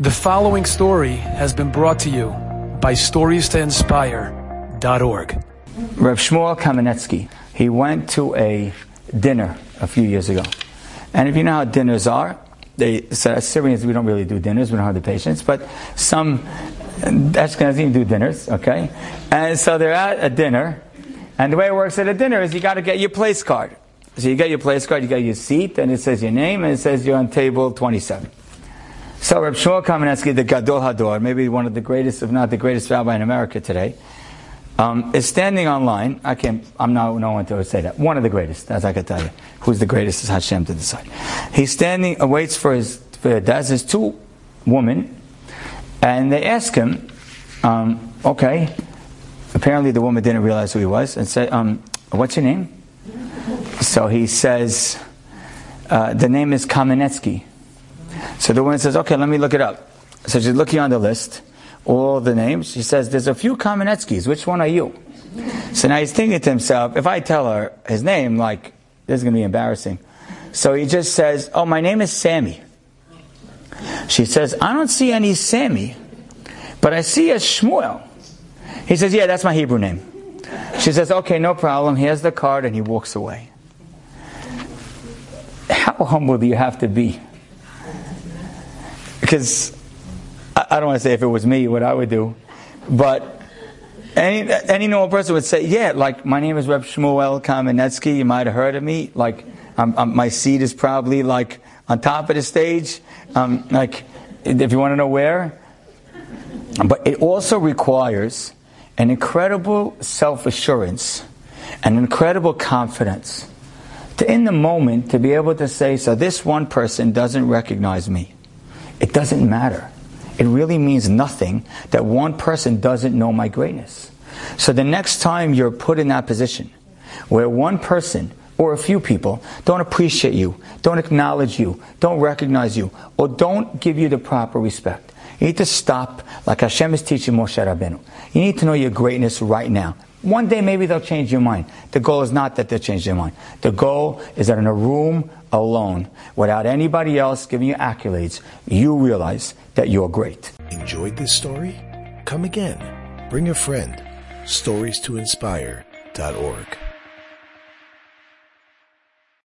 The following story has been brought to you by StoriesToInspire.org. Reb Shmuel Kamenetsky, he went to a dinner a few years ago. And if you know how dinners are, they so as Syrians we don't really do dinners, we don't have the patience, but some Ashkenazim do dinners, okay? And so they're at a dinner, and the way it works at a dinner is you got to get your place card. So you get your place card, you get your seat, and it says your name, and it says you're on table 27. So Reb Shmuel Kamenetsky, the Gadol Hador, maybe one of the greatest, if not the greatest rabbi in America today, um, is standing online. I can't, I'm not no one to say that. One of the greatest, as I can tell you. Who's the greatest is Hashem to decide. He's standing, uh, waits for his, for his two women, and they ask him, um, okay, apparently the woman didn't realize who he was, and said, um, what's your name? So he says, uh, the name is Kamenetsky. So the woman says, okay, let me look it up. So she's looking on the list, all the names. She says, there's a few Kamenetskis. Which one are you? So now he's thinking to himself, if I tell her his name, like, this is going to be embarrassing. So he just says, oh, my name is Sammy. She says, I don't see any Sammy, but I see a Shmuel. He says, yeah, that's my Hebrew name. She says, okay, no problem. He has the card and he walks away. How humble do you have to be? Because I don't want to say if it was me what I would do, but any any normal person would say, yeah, like my name is Reb Shmuel Kamenetsky. You might have heard of me. Like I'm, I'm, my seat is probably like on top of the stage. Um, like if you want to know where, but it also requires an incredible self assurance, an incredible confidence. To, in the moment, to be able to say, so this one person doesn't recognize me. It doesn't matter. It really means nothing that one person doesn't know my greatness. So the next time you're put in that position where one person or a few people don't appreciate you, don't acknowledge you, don't recognize you, or don't give you the proper respect, you need to stop like Hashem is teaching Moshe Rabbeinu. You need to know your greatness right now. One day maybe they'll change your mind. The goal is not that they'll change their mind. The goal is that in a room alone, without anybody else giving you accolades, you realize that you're great. Enjoyed this story? Come again. Bring a friend. Stories to inspire.org.